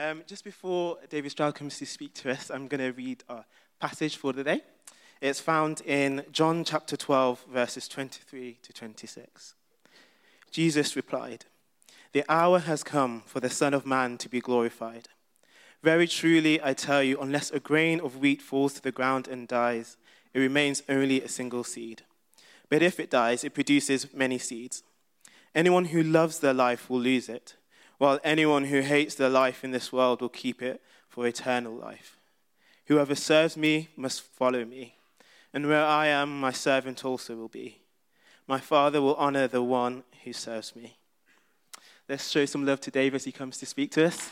Um, just before David Stroud comes to speak to us, I'm going to read a passage for the day. It's found in John chapter 12, verses 23 to 26. Jesus replied, The hour has come for the Son of Man to be glorified. Very truly, I tell you, unless a grain of wheat falls to the ground and dies, it remains only a single seed. But if it dies, it produces many seeds. Anyone who loves their life will lose it, while anyone who hates their life in this world will keep it for eternal life. Whoever serves me must follow me, and where I am, my servant also will be. My Father will honor the one who serves me. Let's show some love to Dave as he comes to speak to us.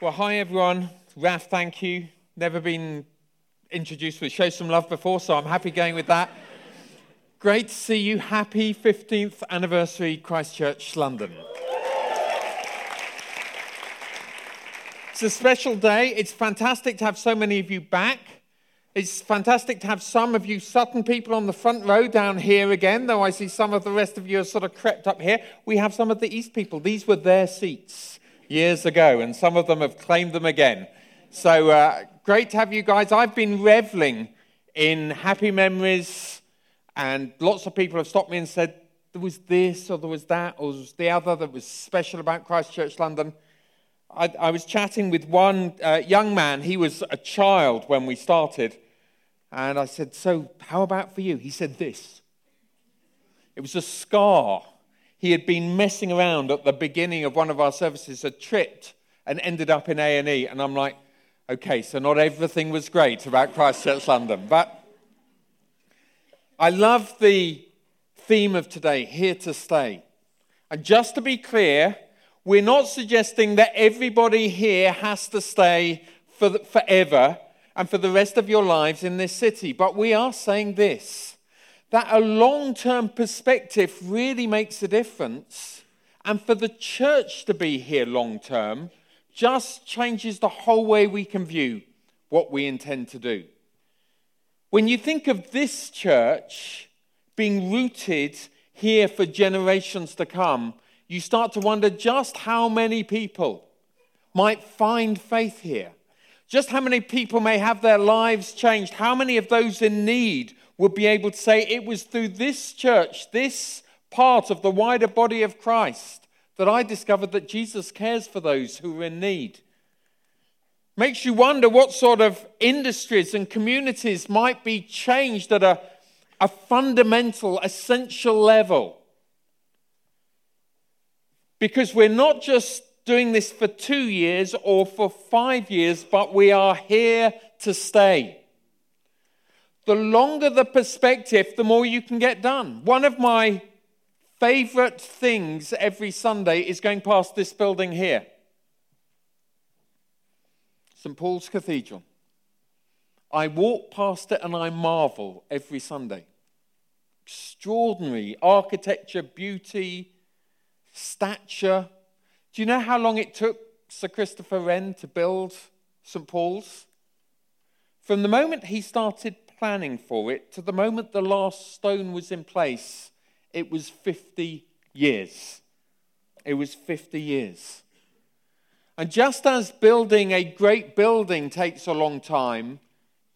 Well, hi everyone. Raf, thank you. Never been introduced with Show Some Love before, so I'm happy going with that. Great to see you. Happy 15th anniversary, Christchurch, London. It's a special day. It's fantastic to have so many of you back. It's fantastic to have some of you Sutton people on the front row down here again, though I see some of the rest of you have sort of crept up here. We have some of the East people. These were their seats years ago, and some of them have claimed them again. So uh, great to have you guys. I've been reveling in happy memories, and lots of people have stopped me and said, there was this, or there was that, or there was the other that was special about Christchurch London. I, I was chatting with one uh, young man. He was a child when we started. And I said, So, how about for you? He said, This. It was a scar. He had been messing around at the beginning of one of our services, had tripped and ended up in A&E. And I'm like, Okay, so not everything was great about Christchurch London, but I love the theme of today, here to stay. And just to be clear, we're not suggesting that everybody here has to stay for the, forever and for the rest of your lives in this city, but we are saying this that a long term perspective really makes a difference. And for the church to be here long term just changes the whole way we can view what we intend to do. When you think of this church being rooted here for generations to come, you start to wonder just how many people might find faith here. Just how many people may have their lives changed. How many of those in need would be able to say, It was through this church, this part of the wider body of Christ, that I discovered that Jesus cares for those who are in need. Makes you wonder what sort of industries and communities might be changed at a, a fundamental, essential level. Because we're not just doing this for two years or for five years, but we are here to stay. The longer the perspective, the more you can get done. One of my favorite things every Sunday is going past this building here St. Paul's Cathedral. I walk past it and I marvel every Sunday. Extraordinary architecture, beauty, stature. Do you know how long it took Sir Christopher Wren to build St. Paul's? From the moment he started planning for it to the moment the last stone was in place, it was 50 years. It was 50 years. And just as building a great building takes a long time,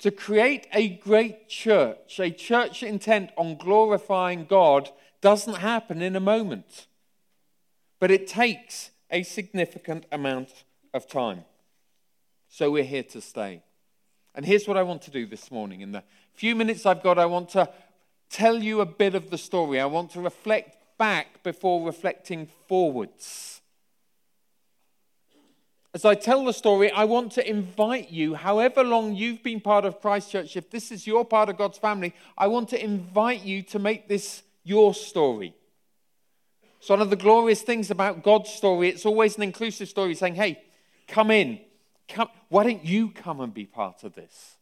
to create a great church, a church intent on glorifying God, doesn't happen in a moment. But it takes a significant amount of time. So we're here to stay. And here's what I want to do this morning. In the few minutes I've got, I want to tell you a bit of the story. I want to reflect back before reflecting forwards. As I tell the story, I want to invite you, however long you've been part of Christchurch, if this is your part of God's family, I want to invite you to make this your story. So, one of the glorious things about God's story, it's always an inclusive story saying, hey, come in. Come, why don't you come and be part of this?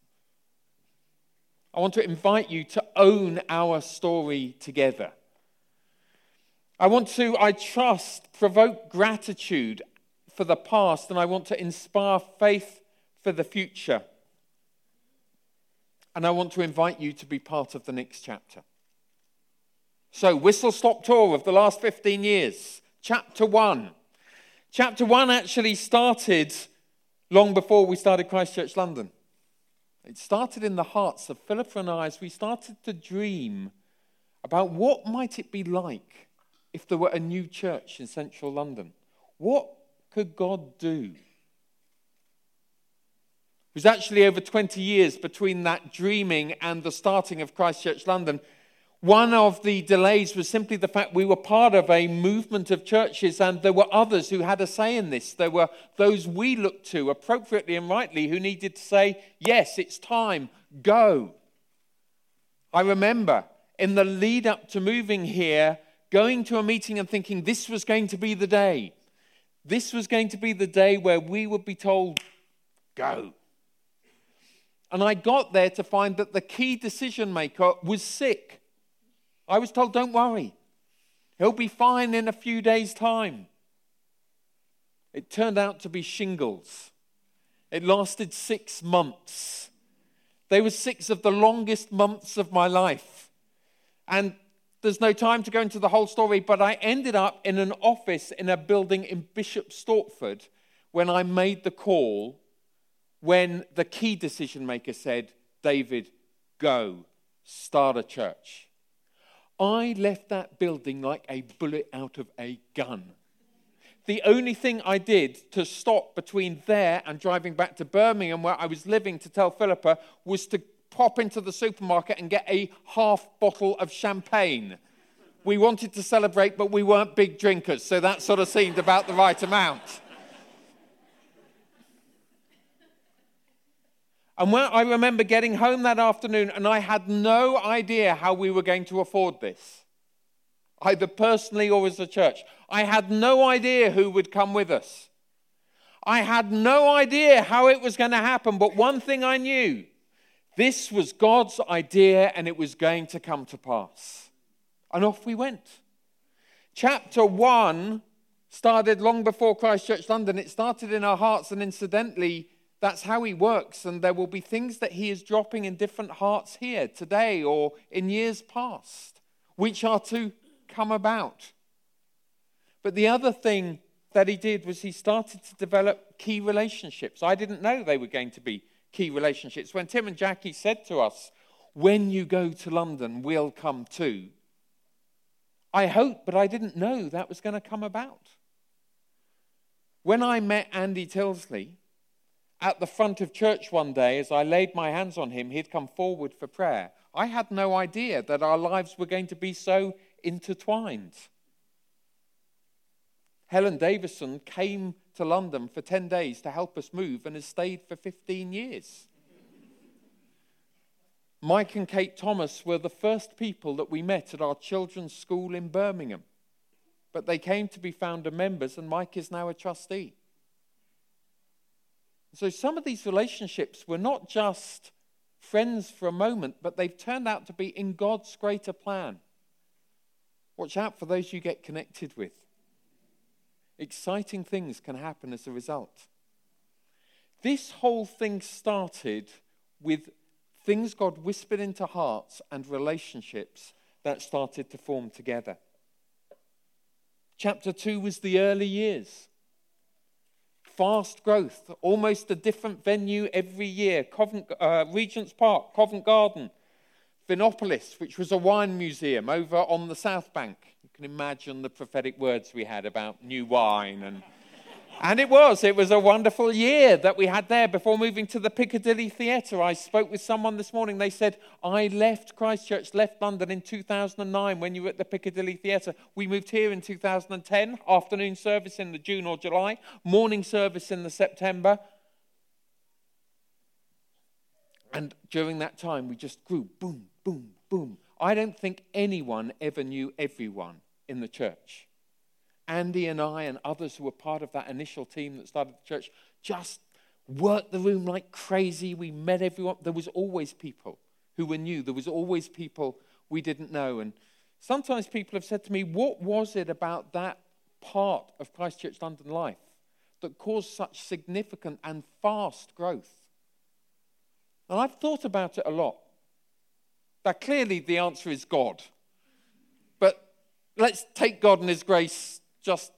I want to invite you to own our story together. I want to, I trust, provoke gratitude for the past, and I want to inspire faith for the future. And I want to invite you to be part of the next chapter. So, whistle stop tour of the last 15 years. Chapter 1. Chapter 1 actually started long before we started Christchurch London. It started in the hearts of Philippa and I as we started to dream about what might it be like if there were a new church in central London. What could God do? It was actually over 20 years between that dreaming and the starting of Christchurch London. One of the delays was simply the fact we were part of a movement of churches, and there were others who had a say in this. There were those we looked to appropriately and rightly who needed to say, Yes, it's time, go. I remember in the lead up to moving here, going to a meeting and thinking this was going to be the day. This was going to be the day where we would be told, Go. And I got there to find that the key decision maker was sick. I was told, don't worry, he'll be fine in a few days' time. It turned out to be shingles. It lasted six months. They were six of the longest months of my life. And there's no time to go into the whole story, but I ended up in an office in a building in Bishop Stortford when I made the call when the key decision maker said, David, go, start a church. I left that building like a bullet out of a gun. The only thing I did to stop between there and driving back to Birmingham, where I was living, to tell Philippa, was to pop into the supermarket and get a half bottle of champagne. We wanted to celebrate, but we weren't big drinkers, so that sort of seemed about the right amount. And when I remember getting home that afternoon, and I had no idea how we were going to afford this, either personally or as a church. I had no idea who would come with us. I had no idea how it was going to happen, but one thing I knew this was God's idea and it was going to come to pass. And off we went. Chapter 1 started long before Christchurch London. It started in our hearts, and incidentally, that's how he works, and there will be things that he is dropping in different hearts here today or in years past, which are to come about. But the other thing that he did was he started to develop key relationships. I didn't know they were going to be key relationships. When Tim and Jackie said to us, When you go to London, we'll come too, I hoped, but I didn't know that was going to come about. When I met Andy Tilsley, at the front of church one day, as I laid my hands on him, he'd come forward for prayer. I had no idea that our lives were going to be so intertwined. Helen Davison came to London for 10 days to help us move and has stayed for 15 years. Mike and Kate Thomas were the first people that we met at our children's school in Birmingham. But they came to be founder members, and Mike is now a trustee. So some of these relationships were not just friends for a moment, but they've turned out to be in God's greater plan. Watch out for those you get connected with. Exciting things can happen as a result. This whole thing started with things God whispered into hearts and relationships that started to form together. Chapter 2 was the early years fast growth, almost a different venue every year. Covent, uh, Regent's Park, Covent Garden, Vinopolis, which was a wine museum over on the South Bank. Can imagine the prophetic words we had about new wine and and it was. It was a wonderful year that we had there before moving to the Piccadilly Theatre. I spoke with someone this morning. They said, I left Christchurch, left London in 2009 when you were at the Piccadilly Theatre. We moved here in 2010, afternoon service in the June or July, morning service in the September. And during that time, we just grew boom, boom, boom. I don't think anyone ever knew everyone in the church. Andy and I and others who were part of that initial team that started the church just worked the room like crazy. We met everyone. There was always people who were new. There was always people we didn't know. And sometimes people have said to me, What was it about that part of Christchurch London life that caused such significant and fast growth? And I've thought about it a lot. Now, clearly, the answer is God. Let's take God and His grace, just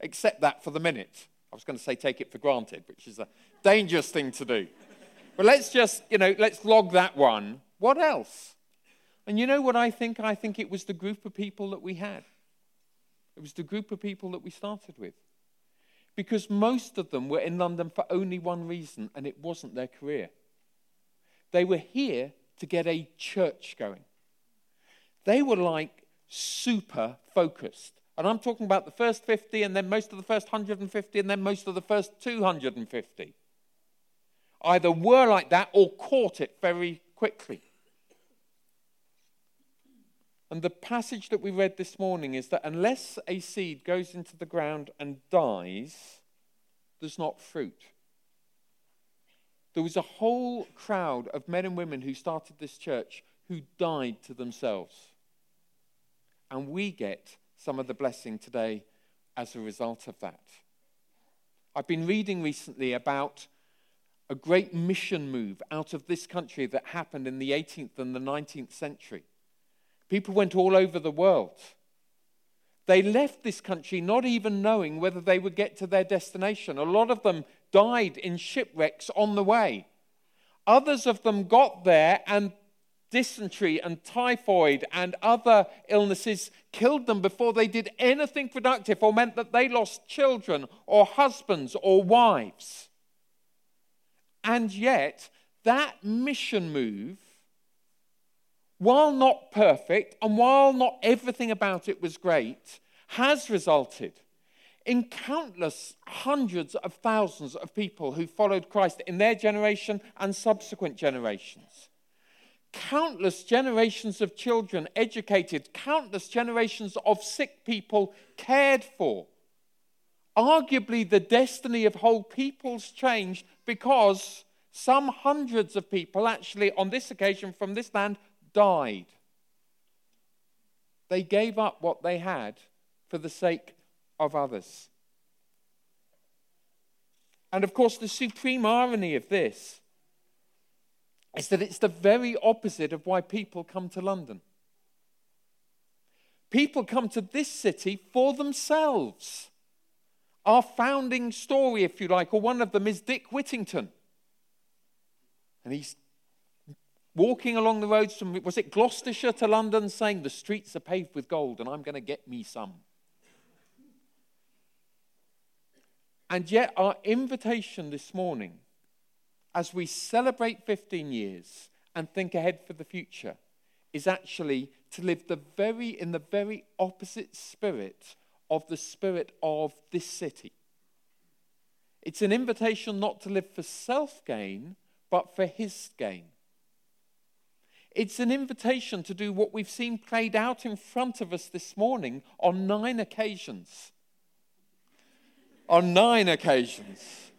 accept that for the minute. I was going to say take it for granted, which is a dangerous thing to do. But let's just, you know, let's log that one. What else? And you know what I think? I think it was the group of people that we had. It was the group of people that we started with. Because most of them were in London for only one reason, and it wasn't their career. They were here to get a church going. They were like super focused. And I'm talking about the first 50, and then most of the first 150, and then most of the first 250. Either were like that or caught it very quickly. And the passage that we read this morning is that unless a seed goes into the ground and dies, there's not fruit. There was a whole crowd of men and women who started this church who died to themselves. And we get some of the blessing today as a result of that. I've been reading recently about a great mission move out of this country that happened in the 18th and the 19th century. People went all over the world. They left this country not even knowing whether they would get to their destination. A lot of them died in shipwrecks on the way. Others of them got there and dysentery and typhoid and other illnesses killed them before they did anything productive or meant that they lost children or husbands or wives. And yet, that mission move, while not perfect and while not everything about it was great, has resulted in countless hundreds of thousands of people who followed Christ in their generation and subsequent generations countless generations of children educated, countless generations of sick people cared for. Arguably, the destiny of whole peoples changed because some hundreds of people, actually, on this occasion from this land, died. They gave up what they had for the sake of others. And of course, the supreme irony of this is that it's the very opposite of why people come to London. People come to this city for themselves. Our founding story, if you like, or one of them is Dick Whittington. And he's walking along the roads from, was it Gloucestershire to London, saying, The streets are paved with gold and I'm going to get me some. And yet, our invitation this morning as we celebrate 15 years and think ahead for the future is actually to live the very in the very opposite spirit of the spirit of this city. It's an invitation not to live for self gain, but for his gain. It's an invitation to do what we've seen played out in front of us this morning on nine occasions. On nine occasions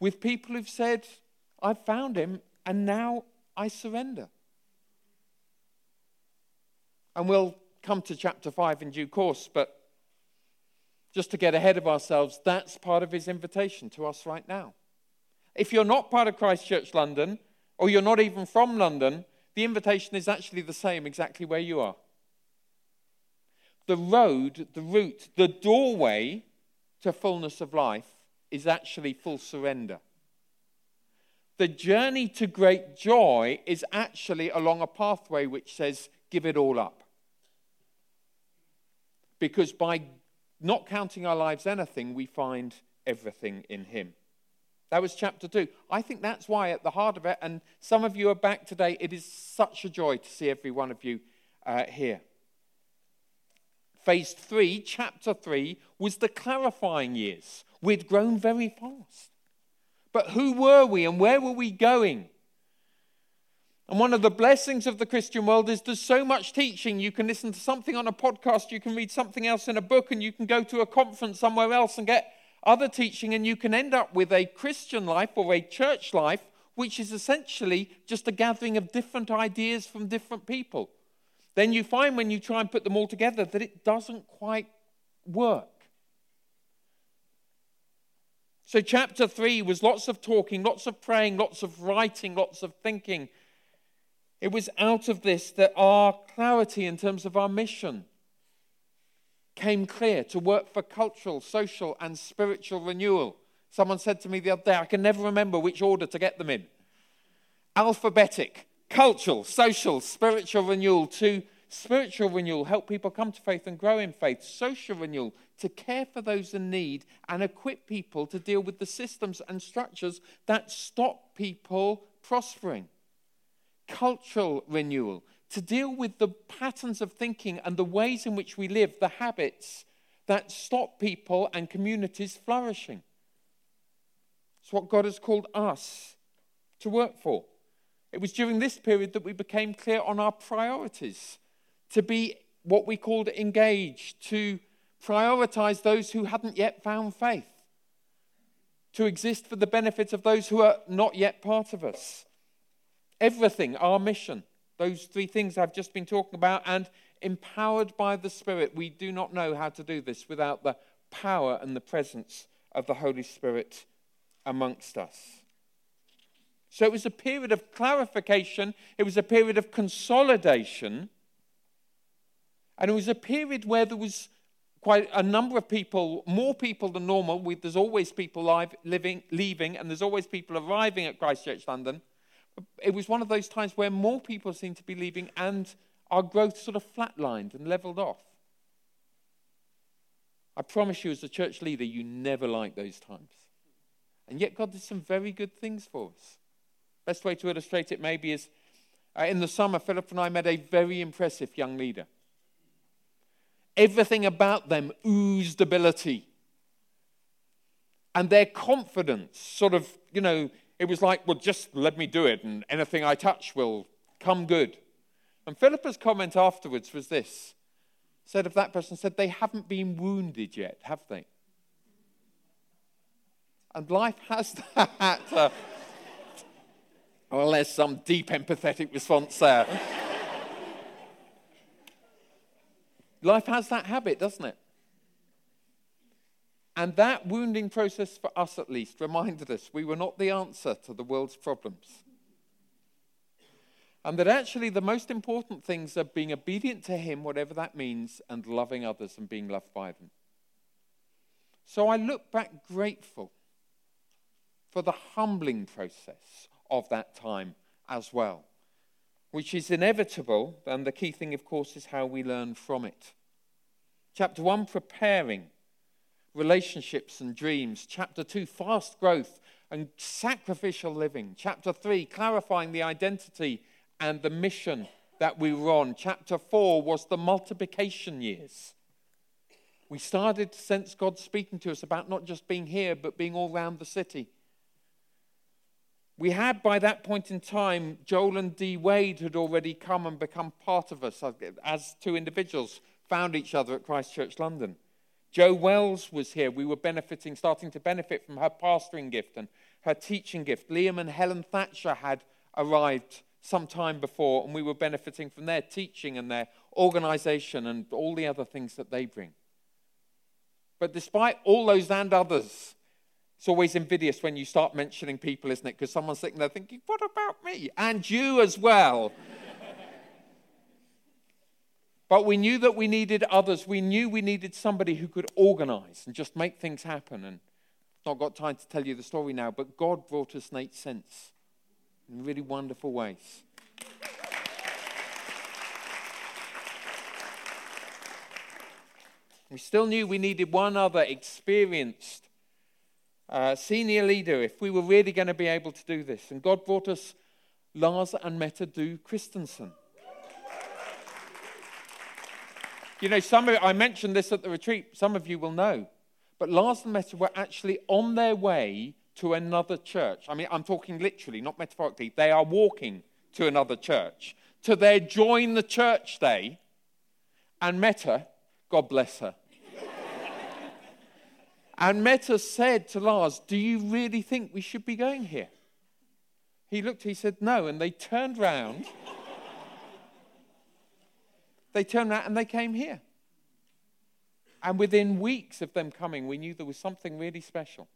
with people who've said, I've found him and now I surrender. And we'll come to chapter 5 in due course, but just to get ahead of ourselves, that's part of his invitation to us right now. If you're not part of Christ Church London, or you're not even from London, the invitation is actually the same exactly where you are. The road, the route, the doorway to fullness of life is actually full surrender. The journey to great joy is actually along a pathway which says, give it all up. Because by not counting our lives anything, we find everything in Him. That was chapter two. I think that's why, at the heart of it, and some of you are back today, it is such a joy to see every one of you uh, here. Phase three, chapter three, was the clarifying years. We'd grown very fast. But who were we and where were we going? And one of the blessings of the Christian world is there's so much teaching. You can listen to something on a podcast, you can read something else in a book, and you can go to a conference somewhere else and get other teaching, and you can end up with a Christian life or a church life, which is essentially just a gathering of different ideas from different people. Then you find when you try and put them all together that it doesn't quite work. So, chapter three was lots of talking, lots of praying, lots of writing, lots of thinking. It was out of this that our clarity in terms of our mission came clear to work for cultural, social, and spiritual renewal. Someone said to me the other day, I can never remember which order to get them in. Alphabetic, cultural, social, spiritual renewal to spiritual renewal, help people come to faith and grow in faith, social renewal, to care for those in need and equip people to deal with the systems and structures that stop people prospering, cultural renewal, to deal with the patterns of thinking and the ways in which we live, the habits that stop people and communities flourishing. It's what God has called us to work for. It was during this period that we became clear on our priorities to be what we called engaged, to prioritize those who hadn't yet found faith, to exist for the benefit of those who are not yet part of us. Everything, our mission, those three things I've just been talking about, and empowered by the Spirit. We do not know how to do this without the power and the presence of the Holy Spirit amongst us. So it was a period of clarification, it was a period of consolidation, and it was a period where there was quite a number of people, more people than normal. We, there's always people live, living, leaving, and there's always people arriving at Christchurch London. It was one of those times where more people seemed to be leaving, and our growth sort of flatlined and leveled off. I promise you, as a church leader, you never like those times. And yet, God did some very good things for us. Best way to illustrate it maybe is uh, in the summer, Philip and I met a very impressive young leader. Everything about them oozed ability. And their confidence sort of, you know, it was like, well, just let me do it, and anything I touch will come good. And Philippa's comment afterwards was this said of that person, said, they haven't been wounded yet, have they? And life has that. Uh, well, there's some deep empathetic response there. Life has that habit, doesn't it? And that wounding process, for us at least, reminded us we were not the answer to the world's problems. And that actually the most important things are being obedient to Him, whatever that means, and loving others and being loved by them. So I look back grateful for the humbling process of that time as well, which is inevitable. And the key thing, of course, is how we learn from it. Chapter 1, preparing relationships and dreams. Chapter 2, fast growth and sacrificial living. Chapter 3, clarifying the identity and the mission that we were on. Chapter 4 was the multiplication years. We started to sense God speaking to us about not just being here, but being all around the city. We had by that point in time, Joel and Dee Wade had already come and become part of us as two individuals, found each other at Christchurch, London. Jo Wells was here. We were benefiting, starting to benefit from her pastoring gift and her teaching gift. Liam and Helen Thatcher had arrived some time before, and we were benefiting from their teaching and their organization and all the other things that they bring. But despite all those and others, it's always invidious when you start mentioning people, isn't it? Because someone's sitting there thinking, what about me? And you as well. but we knew that we needed others. We knew we needed somebody who could organize and just make things happen. And I've not got time to tell you the story now, but God brought us Nate Sense in really wonderful ways. We still knew we needed one other experienced uh, senior leader if we were really going to be able to do this. And God brought us Lars and Mette Du Christensen. You know, some of, I mentioned this at the retreat, some of you will know. But Lars and Mette were actually on their way to another church. I mean, I'm talking literally, not metaphorically. They are walking to another church to their join the church day. And Mette, God bless her, and Mette said to Lars, Do you really think we should be going here? He looked, he said, No. And they turned round. they turned around and they came here. And within weeks of them coming, we knew there was something really special.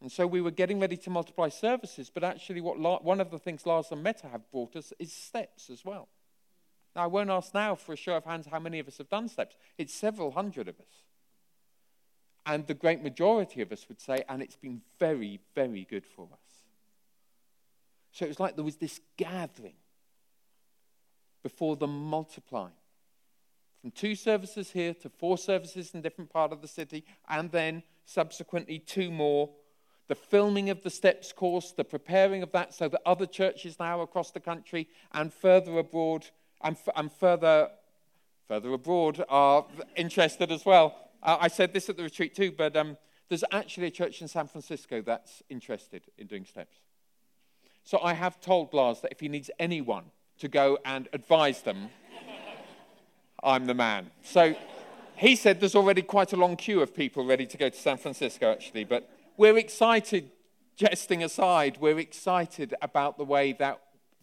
And so we were getting ready to multiply services, but actually, what one of the things Lars and Mette have brought us is steps as well. Now, I won't ask now for a show of hands how many of us have done steps. It's several hundred of us. And the great majority of us would say, and it's been very, very good for us. So it was like there was this gathering before the multiplying. From two services here to four services in different part of the city, and then subsequently two more. The filming of the steps course, the preparing of that so that other churches now across the country and further abroad and, f- and further, further abroad are interested as well. I said this at the retreat too, but um, there's actually a church in San Francisco that's interested in doing steps. So I have told Lars that if he needs anyone to go and advise them, I'm the man. So he said there's already quite a long queue of people ready to go to San Francisco, actually. But we're excited, jesting aside, we're excited about the way that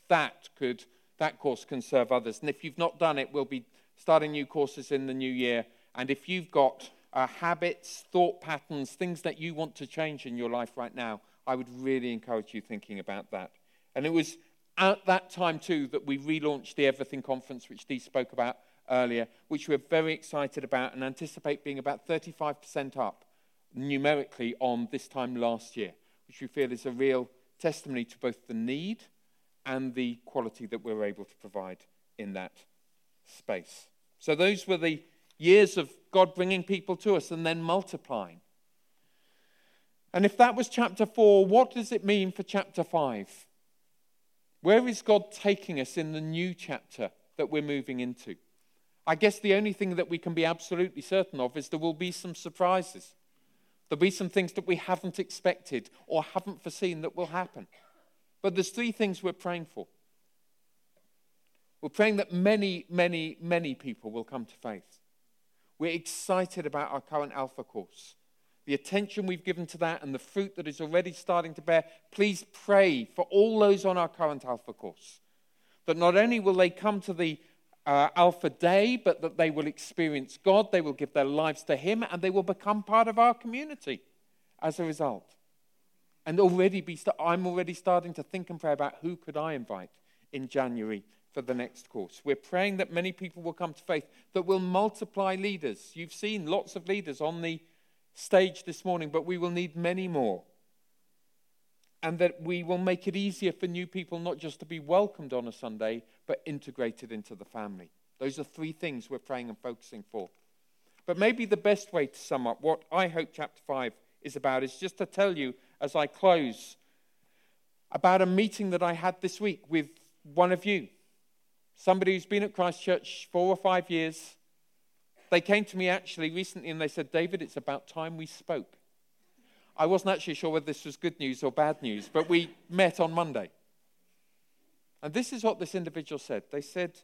that could that course can serve others. And if you've not done it, we'll be starting new courses in the new year. And if you've got uh, habits, thought patterns, things that you want to change in your life right now, I would really encourage you thinking about that. And it was at that time, too, that we relaunched the Everything Conference, which Dee spoke about earlier, which we're very excited about and anticipate being about 35% up numerically on this time last year, which we feel is a real testimony to both the need and the quality that we're able to provide in that space. So, those were the years of God bringing people to us and then multiplying. And if that was chapter 4, what does it mean for chapter 5? Where is God taking us in the new chapter that we're moving into? I guess the only thing that we can be absolutely certain of is there will be some surprises. There'll be some things that we haven't expected or haven't foreseen that will happen. But there's three things we're praying for. We're praying that many, many, many people will come to faith. We're excited about our current Alpha course. The attention we've given to that and the fruit that is already starting to bear. Please pray for all those on our current Alpha course. That not only will they come to the uh, Alpha Day, but that they will experience God, they will give their lives to Him, and they will become part of our community as a result. And already be, st- I'm already starting to think and pray about who could I invite in January for the next course. We're praying that many people will come to faith, that will multiply leaders. You've seen lots of leaders on the stage this morning, but we will need many more and that we will make it easier for new people not just to be welcomed on a Sunday, but integrated into the family. Those are three things we're praying and focusing for. But maybe the best way to sum up what I hope chapter 5 is about is just to tell you as I close about a meeting that I had this week with one of you. Somebody who's been at Christchurch four or five years. They came to me actually recently and they said, David, it's about time we spoke. I wasn't actually sure whether this was good news or bad news, but we met on Monday. And this is what this individual said. They said,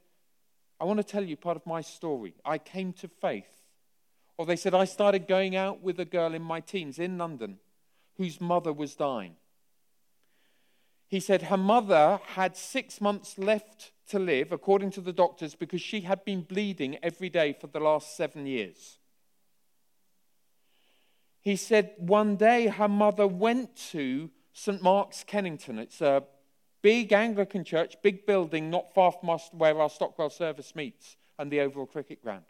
I want to tell you part of my story. I came to faith. Or they said, I started going out with a girl in my teens in London whose mother was dying. He said her mother had six months left to live, according to the doctors, because she had been bleeding every day for the last seven years. He said one day her mother went to St. Mark's, Kennington. It's a big Anglican church, big building, not far from us where our Stockwell service meets and the Oval cricket ground.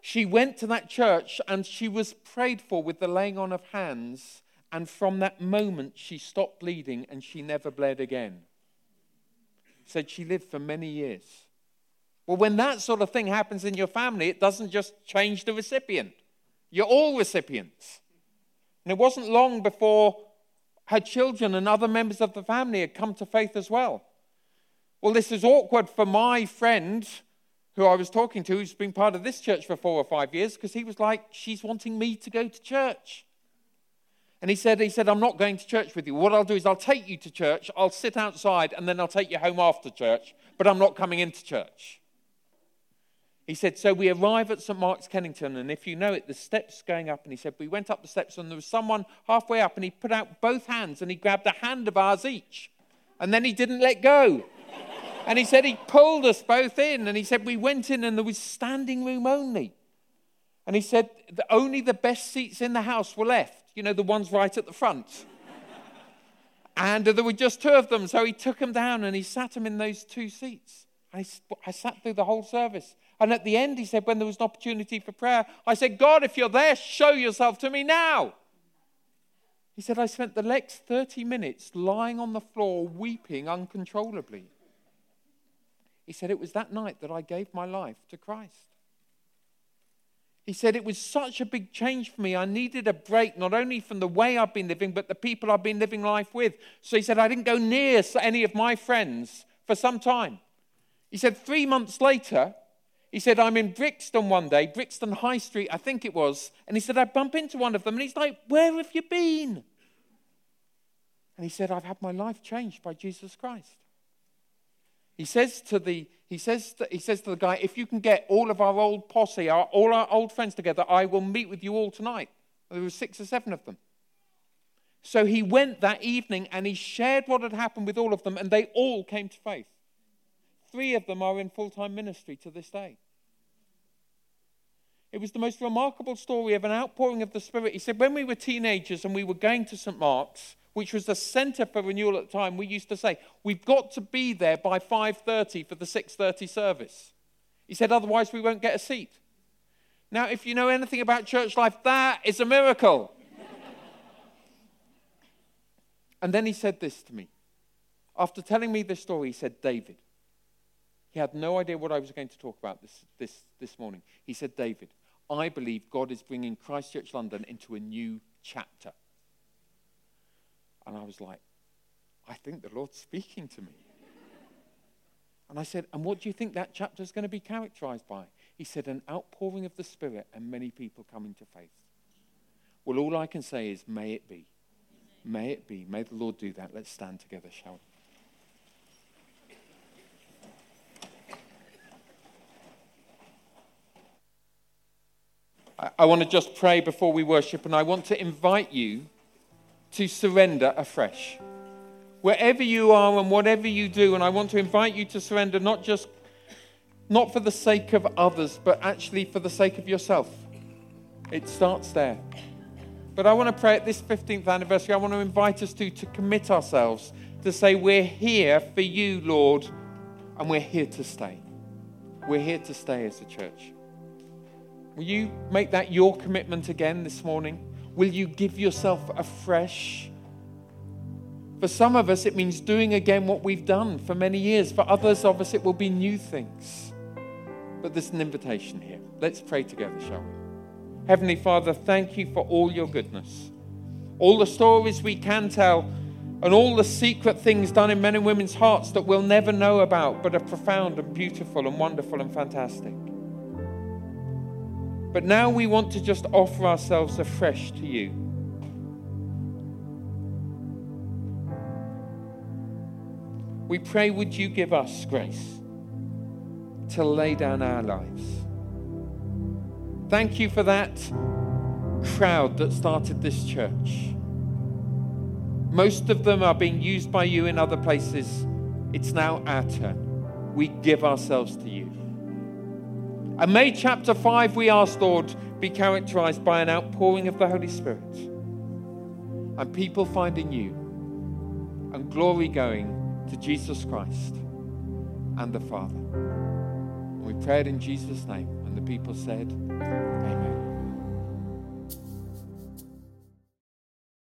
She went to that church and she was prayed for with the laying on of hands, and from that moment she stopped bleeding and she never bled again. Said she lived for many years. Well, when that sort of thing happens in your family, it doesn't just change the recipient. You're all recipients. And it wasn't long before her children and other members of the family had come to faith as well. Well, this is awkward for my friend who I was talking to, who's been part of this church for four or five years, because he was like, She's wanting me to go to church. And he said, he said, I'm not going to church with you. What I'll do is I'll take you to church, I'll sit outside, and then I'll take you home after church, but I'm not coming into church. He said, So we arrive at St. Mark's, Kennington, and if you know it, the steps going up. And he said, We went up the steps, and there was someone halfway up, and he put out both hands and he grabbed a hand of ours each. And then he didn't let go. and he said, He pulled us both in. And he said, We went in, and there was standing room only. And he said, Only the best seats in the house were left, you know, the ones right at the front. and uh, there were just two of them, so he took them down and he sat them in those two seats. I, I sat through the whole service. And at the end, he said, when there was an opportunity for prayer, I said, God, if you're there, show yourself to me now. He said, I spent the next 30 minutes lying on the floor, weeping uncontrollably. He said, It was that night that I gave my life to Christ. He said, It was such a big change for me. I needed a break, not only from the way I've been living, but the people I've been living life with. So he said, I didn't go near any of my friends for some time. He said, Three months later, he said, I'm in Brixton one day, Brixton High Street, I think it was. And he said, I bump into one of them. And he's like, Where have you been? And he said, I've had my life changed by Jesus Christ. He says to the he says to, he says to the guy, if you can get all of our old posse, our, all our old friends together, I will meet with you all tonight. There were six or seven of them. So he went that evening and he shared what had happened with all of them, and they all came to faith. Three of them are in full time ministry to this day. It was the most remarkable story of an outpouring of the Spirit. He said, When we were teenagers and we were going to St. Mark's, which was the center for renewal at the time, we used to say, we've got to be there by 5.30 for the 6.30 service. He said, otherwise we won't get a seat. Now, if you know anything about church life, that is a miracle. and then he said this to me. After telling me this story, he said, David. He had no idea what I was going to talk about this, this, this morning. He said, David, I believe God is bringing Christchurch London into a new chapter. And I was like, I think the Lord's speaking to me. And I said, And what do you think that chapter is going to be characterized by? He said, An outpouring of the Spirit and many people coming to faith. Well, all I can say is, May it be. May it be. May the Lord do that. Let's stand together, shall we? I want to just pray before we worship, and I want to invite you to surrender afresh. Wherever you are and whatever you do, and I want to invite you to surrender not just not for the sake of others, but actually for the sake of yourself. It starts there. But I want to pray at this 15th anniversary, I want to invite us to, to commit ourselves to say, We're here for you, Lord, and we're here to stay. We're here to stay as a church. Will you make that your commitment again this morning? Will you give yourself afresh? For some of us, it means doing again what we've done for many years. For others of us, it will be new things. But there's an invitation here. Let's pray together, shall we? Heavenly Father, thank you for all your goodness, all the stories we can tell, and all the secret things done in men and women's hearts that we'll never know about, but are profound and beautiful and wonderful and fantastic. But now we want to just offer ourselves afresh to you. We pray, would you give us grace to lay down our lives? Thank you for that crowd that started this church. Most of them are being used by you in other places. It's now our turn. We give ourselves to you. And may chapter 5, we ask, Lord, be characterized by an outpouring of the Holy Spirit and people finding you and glory going to Jesus Christ and the Father. And we prayed in Jesus' name. And the people said,